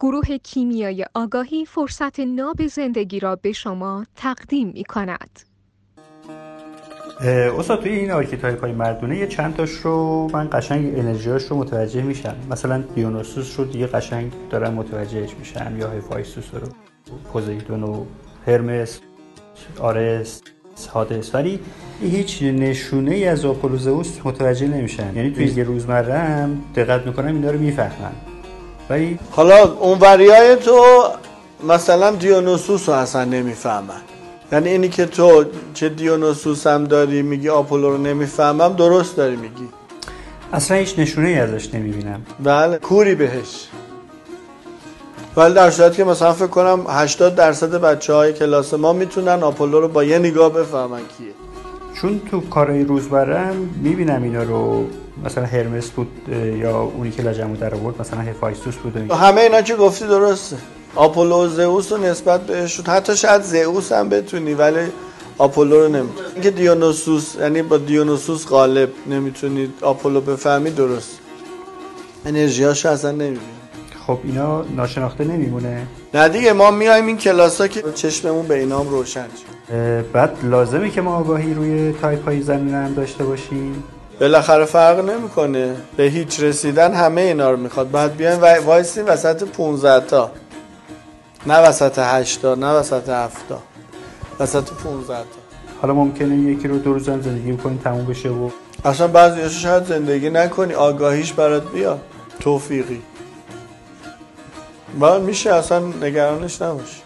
گروه کیمیای آگاهی فرصت ناب زندگی را به شما تقدیم می کند. استاد توی این archetype های مردونه یه چند تاش رو من قشنگ انرژیاش رو متوجه میشم. مثلا دیونوسوس رو دیگه قشنگ دارن متوجهش میشن یا هفایستوس رو. پوزیدون و هرمس آرس هادس. ولی هیچ نشونه ای از آپولو زئوس متوجه نمیشن. یعنی توی یه روزمره هم دقت می‌کنم اینا رو می‌فهمن. ولی حالا اون های تو مثلا دیونوسوس رو اصلا نمی‌فهمن یعنی اینی که تو چه دیونوسوس هم داری میگی آپولو رو نمی‌فهمم درست داری میگی. اصلا هیچ نشونه ای ازش نمی‌بینم. بله کوری بهش. ولی در صورتی که مثلا فکر کنم 80 درصد بچه های کلاس ما می‌تونن آپولو رو با یه نگاه بفهمن کیه. چون تو کارهای روزبرم می‌بینم اینا رو مثلا هرمس بود یا اونی که لجمو در آورد مثلا هفایستوس بود همه اینا که گفتی درسته. آپولو زئوس رو نسبت بهش حتی شاید زئوس هم بتونی ولی آپولو رو نمی‌تونی. اینکه دیونوسوس یعنی با دیونوسوس غالب نمی‌تونی آپولو بفهمی درست. انرژیاش اصلا نمی‌بینی. خب اینا ناشناخته نمیمونه. نه دیگه ما میایم این کلاس ها که چشممون به اینام روشن بعد لازمه که ما آگاهی روی تایپ های زمین هم داشته باشیم. بالاخره فرق نمی‌کنه. به هیچ رسیدن همه اینا رو می‌خواد. بعد بیایم و وایسیم وسط 15 تا. نه وسط 8 تا نه وسط 7 تا. وسط 15 تا. حالا ممکنه یکی رو دو روز هم زندگی کنی تموم بشه و اصلا بعضی شاید زندگی نکنی. آگاهیش برات بیاد. توفیقی. بعد میشه اصلا نگرانش نباشی